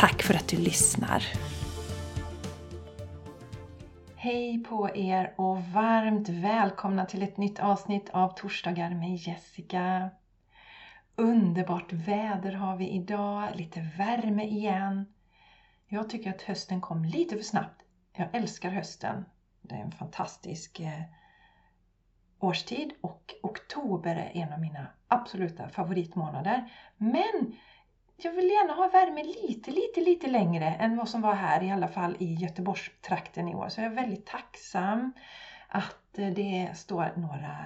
Tack för att du lyssnar! Hej på er och varmt välkomna till ett nytt avsnitt av Torsdagar med Jessica. Underbart väder har vi idag, lite värme igen. Jag tycker att hösten kom lite för snabbt. Jag älskar hösten. Det är en fantastisk eh, årstid och oktober är en av mina absoluta favoritmånader. Men jag vill gärna ha värme lite, lite, lite längre än vad som var här, i alla fall i Göteborgstrakten i år. Så jag är väldigt tacksam att eh, det står några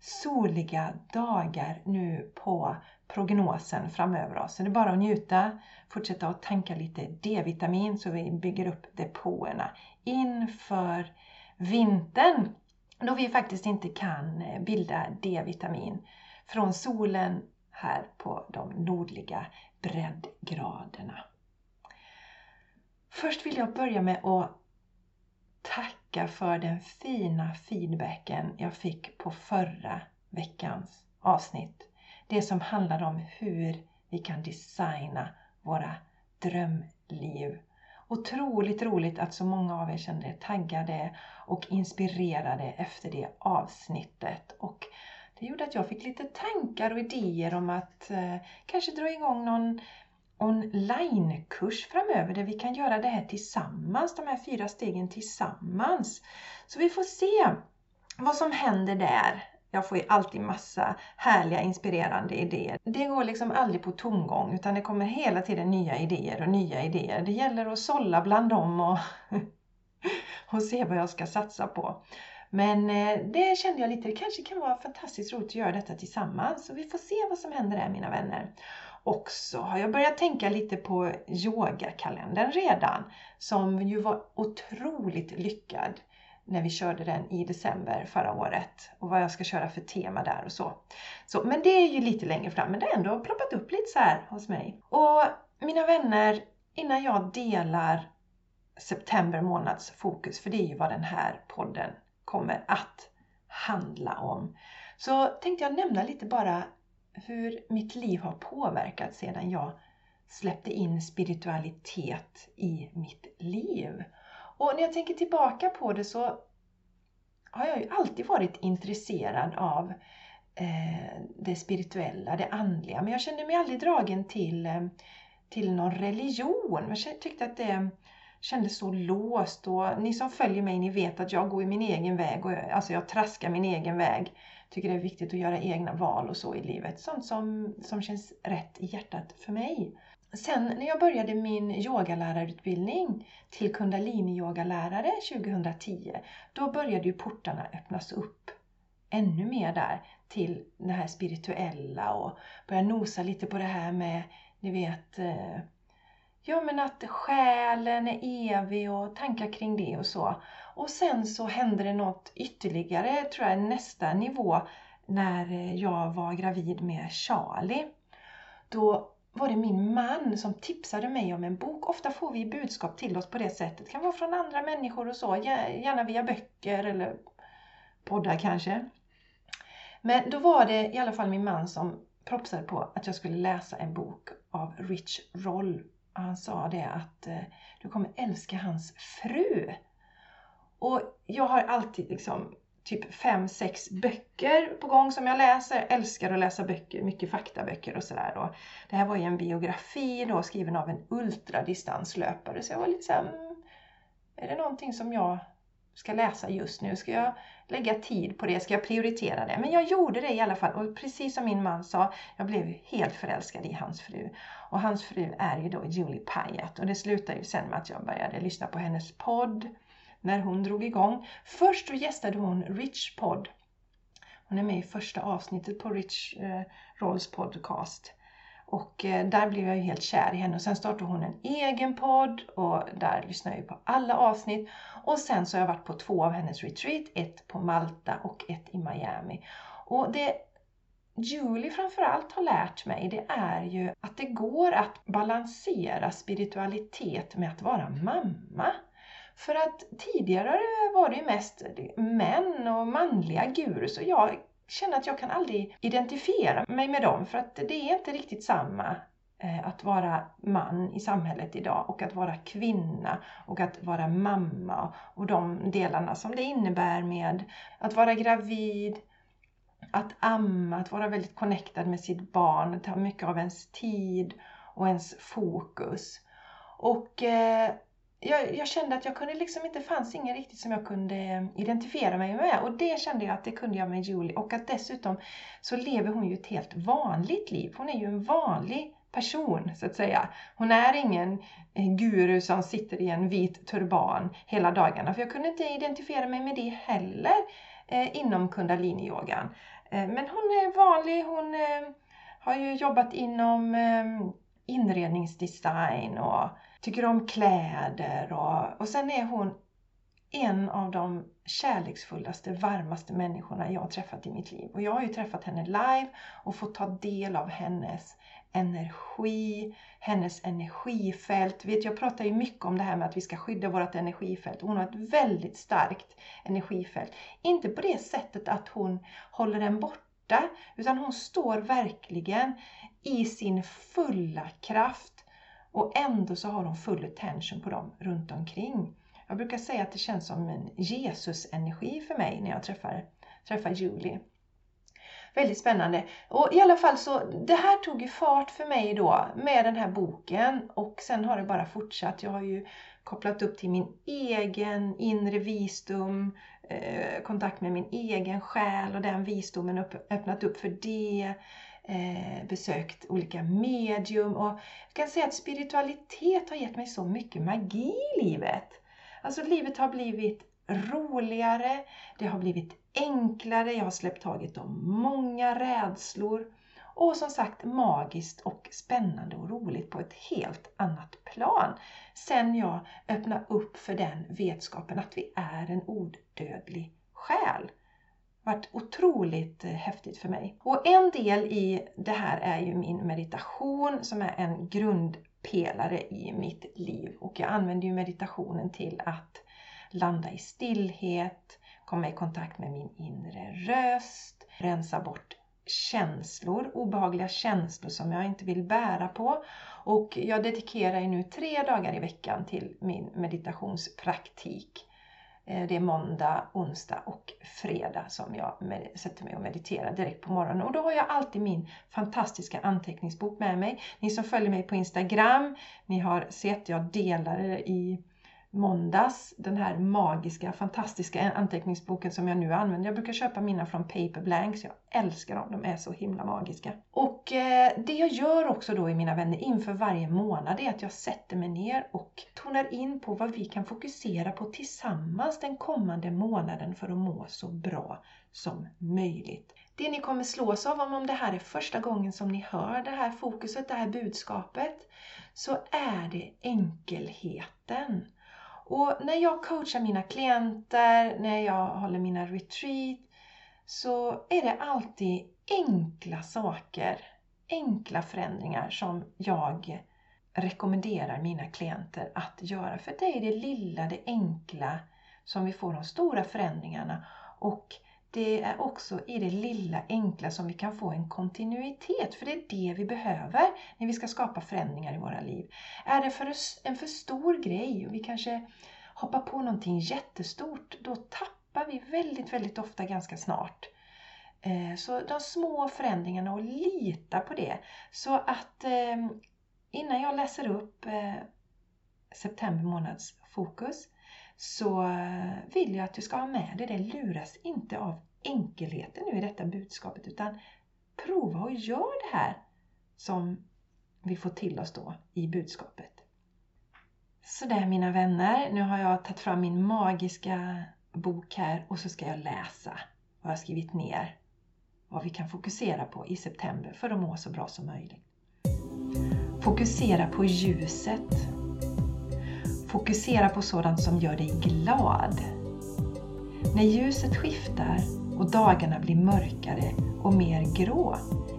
soliga dagar nu på prognosen framöver oss. Så det är bara att njuta, fortsätta att tanka lite D-vitamin så vi bygger upp depåerna inför vintern då vi faktiskt inte kan eh, bilda D-vitamin från solen här på de nordliga breddgraderna. Först vill jag börja med att tacka för den fina feedbacken jag fick på förra veckans avsnitt. Det som handlade om hur vi kan designa våra drömliv. Otroligt roligt att så många av er kände er taggade och inspirerade efter det avsnittet. Och det gjorde att jag fick lite tankar och idéer om att eh, kanske dra igång någon onlinekurs framöver där vi kan göra det här tillsammans, de här fyra stegen tillsammans. Så vi får se vad som händer där. Jag får ju alltid massa härliga inspirerande idéer. Det går liksom aldrig på tomgång utan det kommer hela tiden nya idéer och nya idéer. Det gäller att sålla bland dem och, och se vad jag ska satsa på. Men eh, det kände jag lite, det kanske kan vara fantastiskt roligt att göra detta tillsammans. Så vi får se vad som händer där mina vänner. Och så har jag börjat tänka lite på yogakalendern redan. Som ju var otroligt lyckad när vi körde den i december förra året. Och vad jag ska köra för tema där och så. så men det är ju lite längre fram. Men det har ändå ploppat upp lite så här hos mig. Och mina vänner, innan jag delar september månads fokus, för det är ju vad den här podden kommer att handla om. Så tänkte jag nämna lite bara hur mitt liv har påverkats sedan jag släppte in spiritualitet i mitt liv. Och när jag tänker tillbaka på det så har jag ju alltid varit intresserad av eh, det spirituella, det andliga. Men jag kände mig aldrig dragen till, eh, till någon religion. Jag tyckte att det kändes så låst och ni som följer mig ni vet att jag går i min egen väg och alltså jag traskar min egen väg. Tycker det är viktigt att göra egna val och så i livet. Sånt som, som känns rätt i hjärtat för mig. Sen när jag började min yogalärarutbildning till kundalini-yogalärare 2010 då började ju portarna öppnas upp ännu mer där till det här spirituella och börja nosa lite på det här med, ni vet, eh, Ja men att själen är evig och tankar kring det och så. Och sen så hände det något ytterligare, tror jag, nästa nivå när eh, jag var gravid med Charlie. Då var det min man som tipsade mig om en bok. Ofta får vi budskap till oss på det sättet. Det kan vara från andra människor och så, gärna via böcker eller poddar kanske. Men då var det i alla fall min man som propsade på att jag skulle läsa en bok av Rich Roll han sa det att eh, du kommer älska hans fru. Och jag har alltid liksom typ fem, sex böcker på gång som jag läser. Jag älskar att läsa böcker, mycket faktaböcker och sådär. Det här var ju en biografi då, skriven av en ultradistanslöpare. Så jag var lite såhär, mm, är det någonting som jag ska läsa just nu? Ska jag lägga tid på det? Ska jag prioritera det? Men jag gjorde det i alla fall och precis som min man sa, jag blev helt förälskad i hans fru. Och hans fru är ju då Julie Pyatt och det slutade ju sen med att jag började lyssna på hennes podd när hon drog igång. Först då gästade hon Rich podd. Hon är med i första avsnittet på Rich eh, Rolls podcast. Och eh, där blev jag ju helt kär i henne och sen startade hon en egen podd och där lyssnar jag ju på alla avsnitt. Och sen så har jag varit på två av hennes retreat, ett på Malta och ett i Miami. Och det Julie framförallt har lärt mig det är ju att det går att balansera spiritualitet med att vara mamma. För att tidigare var det ju mest män och manliga gurus och jag känner att jag kan aldrig identifiera mig med dem för att det är inte riktigt samma eh, att vara man i samhället idag och att vara kvinna och att vara mamma och de delarna som det innebär med att vara gravid, att amma, att vara väldigt connectad med sitt barn, ta mycket av ens tid och ens fokus. Och eh, jag, jag, kände att jag kunde liksom inte, fanns ingen riktigt som jag kunde eh, identifiera mig med. Och det kände jag att det kunde jag med Julie. Och att dessutom så lever hon ju ett helt vanligt liv. Hon är ju en vanlig person så att säga. Hon är ingen eh, guru som sitter i en vit turban hela dagarna. För jag kunde inte identifiera mig med det heller eh, inom Kundaliniyogan. Eh, men hon är vanlig, hon eh, har ju jobbat inom eh, inredningsdesign och tycker om kläder och, och sen är hon en av de kärleksfullaste, varmaste människorna jag har träffat i mitt liv. Och jag har ju träffat henne live och fått ta del av hennes energi, hennes energifält. Vet, jag pratar ju mycket om det här med att vi ska skydda vårt energifält. Hon har ett väldigt starkt energifält. Inte på det sättet att hon håller den borta, utan hon står verkligen i sin fulla kraft och ändå så har hon full attention på dem runt omkring. Jag brukar säga att det känns som en Jesus-energi för mig när jag träffar, träffar Julie. Väldigt spännande. Och i alla fall så, det här tog ju fart för mig då med den här boken och sen har det bara fortsatt. Jag har ju kopplat upp till min egen inre visdom, eh, kontakt med min egen själ och den visdomen upp, öppnat upp för det. Eh, besökt olika medium och jag kan säga att spiritualitet har gett mig så mycket magi i livet. Alltså livet har blivit roligare, det har blivit enklare, jag har släppt taget om många rädslor och som sagt magiskt och spännande och roligt på ett helt annat plan. Sen jag öppnade upp för den vetskapen att vi är en odödlig själ. Det har varit otroligt eh, häftigt för mig. Och en del i det här är ju min meditation som är en grundpelare i mitt liv. Och jag använder ju meditationen till att landa i stillhet, komma i kontakt med min inre röst, rensa bort känslor, obehagliga känslor som jag inte vill bära på. Och jag dedikerar nu tre dagar i veckan till min meditationspraktik. Eh, det är måndag, onsdag och fredag som jag sätter mig och mediterar direkt på morgonen. Och då har jag alltid min fantastiska anteckningsbok med mig. Ni som följer mig på Instagram, ni har sett, jag delar det i måndags. Den här magiska, fantastiska anteckningsboken som jag nu använder. Jag brukar köpa mina från Paper Blanks. Jag älskar dem, de är så himla magiska. Och eh, det jag gör också då i mina vänner inför varje månad är att jag sätter mig ner och tonar in på vad vi kan fokusera på tillsammans den kommande månaden för att må så bra som möjligt. Det ni kommer slås av om det här är första gången som ni hör det här fokuset, det här budskapet, så är det enkelheten. Och när jag coachar mina klienter, när jag håller mina retreat, så är det alltid enkla saker, enkla förändringar som jag rekommenderar mina klienter att göra. För det är det lilla, det enkla som vi får de stora förändringarna. Och det är också i det lilla enkla som vi kan få en kontinuitet. För det är det vi behöver när vi ska skapa förändringar i våra liv. Är det för en för stor grej och vi kanske hoppar på någonting jättestort, då tappar vi väldigt, väldigt ofta ganska snart. Eh, så de små förändringarna och lita på det. Så att eh, innan jag läser upp eh, september månads fokus så eh, vill jag att du ska ha med dig det. Luras inte av enkelheten nu i detta budskapet utan prova och gör det här som vi får till oss då i budskapet. Sådär mina vänner, nu har jag tagit fram min magiska bok här och så ska jag läsa vad jag har skrivit ner. Vad vi kan fokusera på i september för att må så bra som möjligt. Fokusera på ljuset. Fokusera på sådant som gör dig glad. När ljuset skiftar och dagarna blir mörkare och mer grå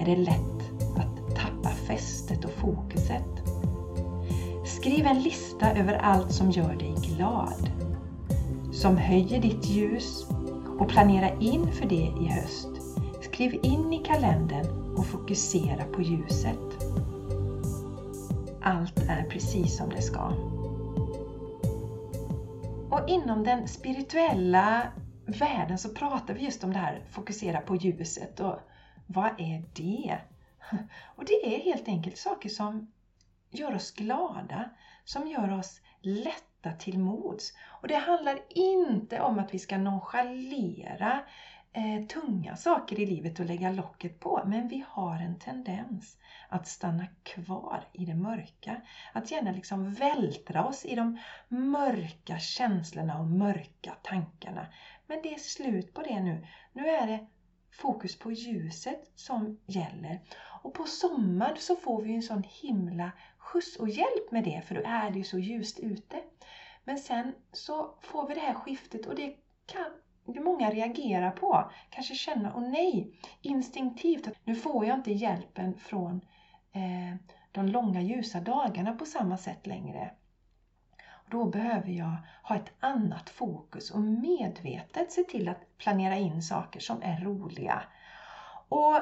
är det lätt att tappa fästet och fokuset. Skriv en lista över allt som gör dig glad. Som höjer ditt ljus och planera in för det i höst. Skriv in i kalendern och fokusera på ljuset. Allt är precis som det ska. Och inom den spirituella världen så pratar vi just om det här fokusera på ljuset. Och vad är det? Och det är helt enkelt saker som gör oss glada, som gör oss lätta till mods. Och det handlar inte om att vi ska nonchalera eh, tunga saker i livet att lägga locket på. Men vi har en tendens att stanna kvar i det mörka. Att gärna liksom vältra oss i de mörka känslorna och mörka tankarna. Men det är slut på det nu. Nu är det fokus på ljuset som gäller. Och på sommaren så får vi en sån himla skjuts och hjälp med det för då är det ju så ljust ute. Men sen så får vi det här skiftet och det kan många reagerar på. Kanske känner, åh nej, instinktivt, nu får jag inte hjälpen från eh, de långa ljusa dagarna på samma sätt längre. Då behöver jag ha ett annat fokus och medvetet se till att planera in saker som är roliga. Och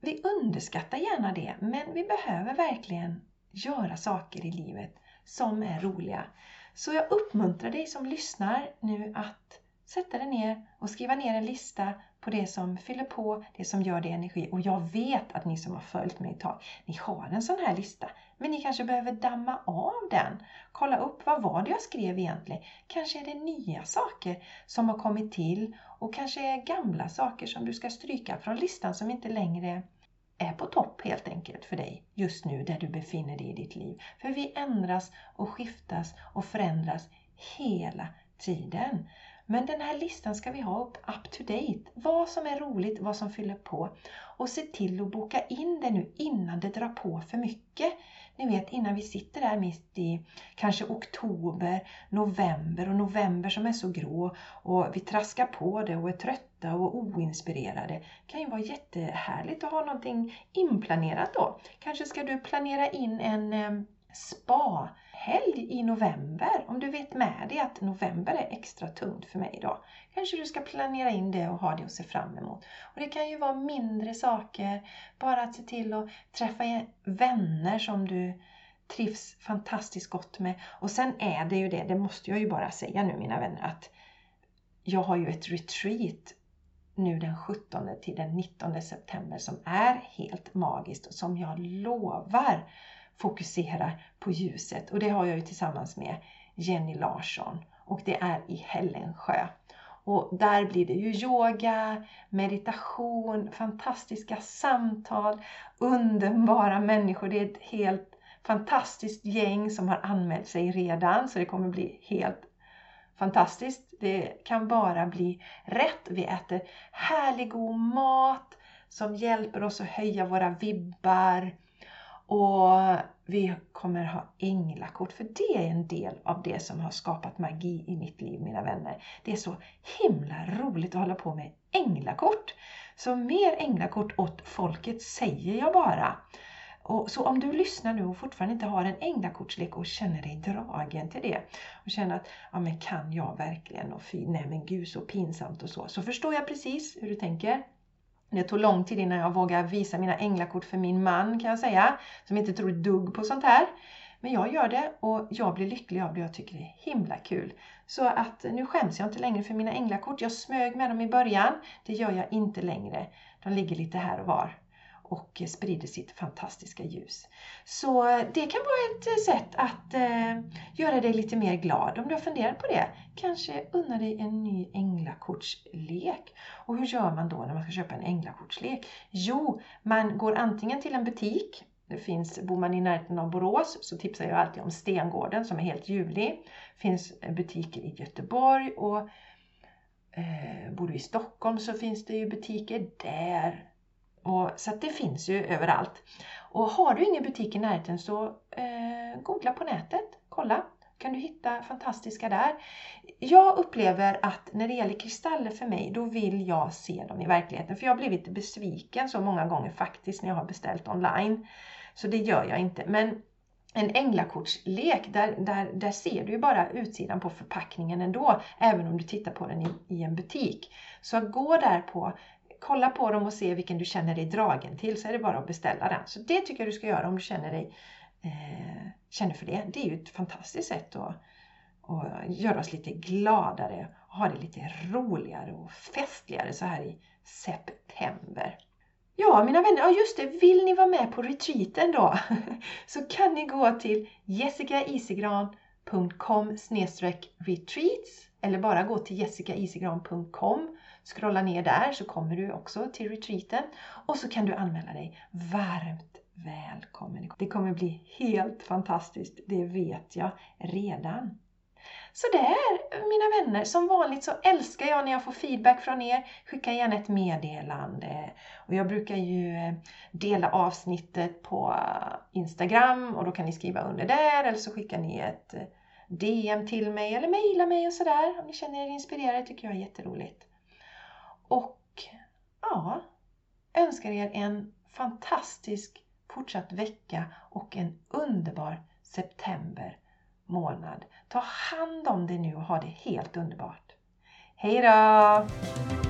vi underskattar gärna det, men vi behöver verkligen göra saker i livet som är roliga. Så jag uppmuntrar dig som lyssnar nu att sätta dig ner och skriva ner en lista på det som fyller på, det som gör dig energi. Och jag vet att ni som har följt mig ett tag, ni har en sån här lista. Men ni kanske behöver damma av den. Kolla upp, vad var det jag skrev egentligen? Kanske är det nya saker som har kommit till och kanske är gamla saker som du ska stryka från listan som inte längre är på topp helt enkelt för dig just nu där du befinner dig i ditt liv. För vi ändras och skiftas och förändras hela tiden. Men den här listan ska vi ha upp up to date. Vad som är roligt, vad som fyller på. Och se till att boka in det nu innan det drar på för mycket. Ni vet innan vi sitter där mitt i kanske oktober, november och november som är så grå och vi traskar på det och är trötta och oinspirerade. Det kan ju vara jättehärligt att ha någonting inplanerat då. Kanske ska du planera in en eh, spahelg i november. Om du vet med dig att november är extra tungt för mig då. Kanske du ska planera in det och ha det att se fram emot. Och Det kan ju vara mindre saker. Bara att se till att träffa vänner som du trivs fantastiskt gott med. Och sen är det ju det, det måste jag ju bara säga nu mina vänner, att jag har ju ett retreat nu den 17 till den 19 september som är helt magiskt och som jag lovar fokusera på ljuset. Och det har jag ju tillsammans med Jenny Larsson. Och det är i Hällensjö. Och där blir det ju yoga, meditation, fantastiska samtal, underbara människor. Det är ett helt fantastiskt gäng som har anmält sig redan så det kommer bli helt fantastiskt. Det kan bara bli rätt. Vi äter härlig god mat som hjälper oss att höja våra vibbar. Och vi kommer ha änglakort, för det är en del av det som har skapat magi i mitt liv, mina vänner. Det är så himla roligt att hålla på med änglakort. Så mer änglakort åt folket, säger jag bara. Och, så om du lyssnar nu och fortfarande inte har en änglakortslek och känner dig dragen till det och känner att, ja men kan jag verkligen? Och fy, nej men gud så pinsamt och så. Så förstår jag precis hur du tänker. Det tog lång tid innan jag vågade visa mina änglakort för min man kan jag säga. Som inte tror ett dugg på sånt här. Men jag gör det och jag blir lycklig av det och jag tycker det är himla kul. Så att nu skäms jag inte längre för mina änglakort. Jag smög med dem i början. Det gör jag inte längre. De ligger lite här och var och sprider sitt fantastiska ljus. Så eh, det kan vara ett eh, sätt att eh, göra dig lite mer glad om du har funderat på det. Kanske unna dig en ny änglakortslek. Och hur gör man då när man ska köpa en änglakortslek? Jo, man går antingen till en butik det finns, bor man i närheten av Borås så tipsar jag alltid om Stengården som är helt ljuvlig. Det finns butiker i Göteborg och eh, bor du i Stockholm så finns det ju butiker där. Och, så det finns ju överallt. Och har du ingen butik i närheten så eh, googla på nätet, kolla kan du hitta fantastiska där. Jag upplever att när det gäller kristaller för mig, då vill jag se dem i verkligheten. För jag har blivit besviken så många gånger faktiskt när jag har beställt online. Så det gör jag inte. Men en änglakortslek, där, där, där ser du ju bara utsidan på förpackningen ändå, även om du tittar på den i, i en butik. Så gå där på kolla på dem och se vilken du känner dig dragen till så är det bara att beställa den. Så det tycker jag du ska göra om du känner dig eh, känner för det. Det är ju ett fantastiskt sätt att, att göra oss lite gladare och ha det lite roligare och festligare så här i september. Ja, mina vänner, ja just det, vill ni vara med på retreaten då så kan ni gå till jessicaisigran.com retreats eller bara gå till jessicaisigran.com Scrolla ner där så kommer du också till retreaten och så kan du anmäla dig varmt välkommen. Det kommer bli helt fantastiskt, det vet jag redan. Så där mina vänner, som vanligt så älskar jag när jag får feedback från er. Skicka gärna ett meddelande. Och jag brukar ju eh, dela avsnittet på Instagram och då kan ni skriva under där eller så skickar ni ett eh, DM till mig eller mejla mig och sådär om ni känner er inspirerade. tycker jag är jätteroligt. Och ja, önskar er en fantastisk fortsatt vecka och en underbar september månad. Ta hand om dig nu och ha det helt underbart. Hej då!